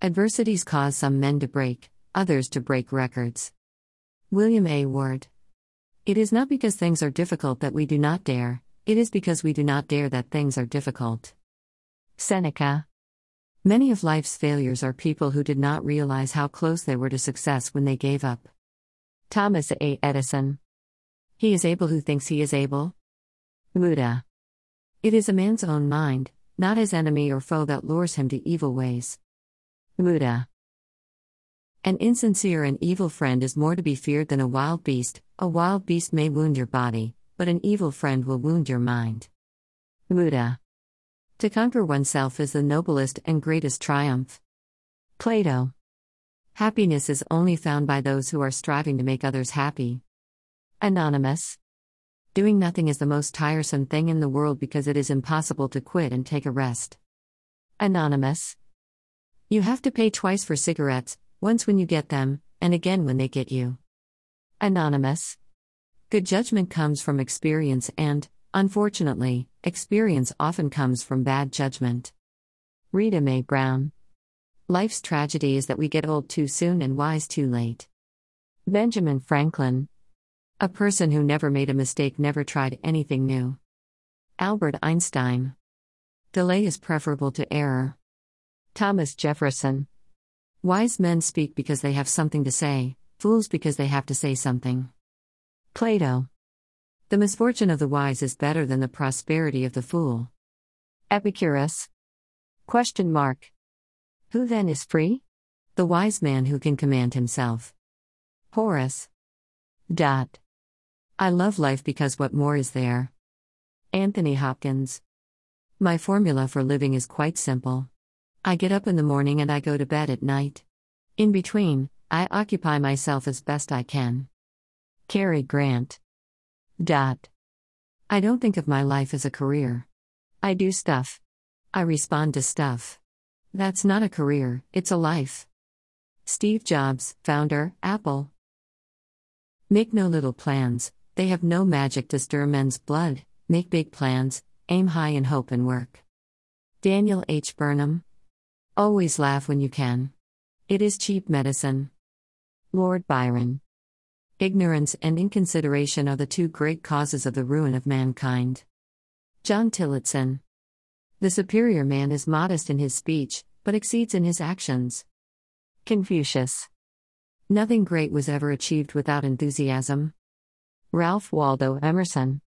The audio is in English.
Adversities cause some men to break, others to break records. William A. Ward. It is not because things are difficult that we do not dare, it is because we do not dare that things are difficult. Seneca. Many of life's failures are people who did not realize how close they were to success when they gave up. Thomas A. Edison. He is able who thinks he is able. Buddha. It is a man's own mind, not his enemy or foe that lures him to evil ways. Buddha. An insincere and evil friend is more to be feared than a wild beast. A wild beast may wound your body, but an evil friend will wound your mind. Buddha. To conquer oneself is the noblest and greatest triumph. Plato. Happiness is only found by those who are striving to make others happy. Anonymous. Doing nothing is the most tiresome thing in the world because it is impossible to quit and take a rest. Anonymous. You have to pay twice for cigarettes, once when you get them, and again when they get you. Anonymous. Good judgment comes from experience, and, unfortunately, experience often comes from bad judgment. Rita Mae Brown. Life's tragedy is that we get old too soon and wise too late. Benjamin Franklin. A person who never made a mistake never tried anything new. Albert Einstein. Delay is preferable to error. Thomas Jefferson. Wise men speak because they have something to say, fools because they have to say something. Plato. The misfortune of the wise is better than the prosperity of the fool. Epicurus. Question mark. Who then is free? The wise man who can command himself. Horace. Dot. I love life because what more is there? Anthony Hopkins. My formula for living is quite simple. I get up in the morning and I go to bed at night. In between, I occupy myself as best I can. Cary Grant. Dot. I don't think of my life as a career. I do stuff. I respond to stuff. That's not a career, it's a life. Steve Jobs, founder, Apple. Make no little plans, they have no magic to stir men's blood. Make big plans, aim high in hope and work. Daniel H. Burnham. Always laugh when you can. It is cheap medicine. Lord Byron. Ignorance and inconsideration are the two great causes of the ruin of mankind. John Tillotson. The superior man is modest in his speech, but exceeds in his actions. Confucius. Nothing great was ever achieved without enthusiasm. Ralph Waldo Emerson.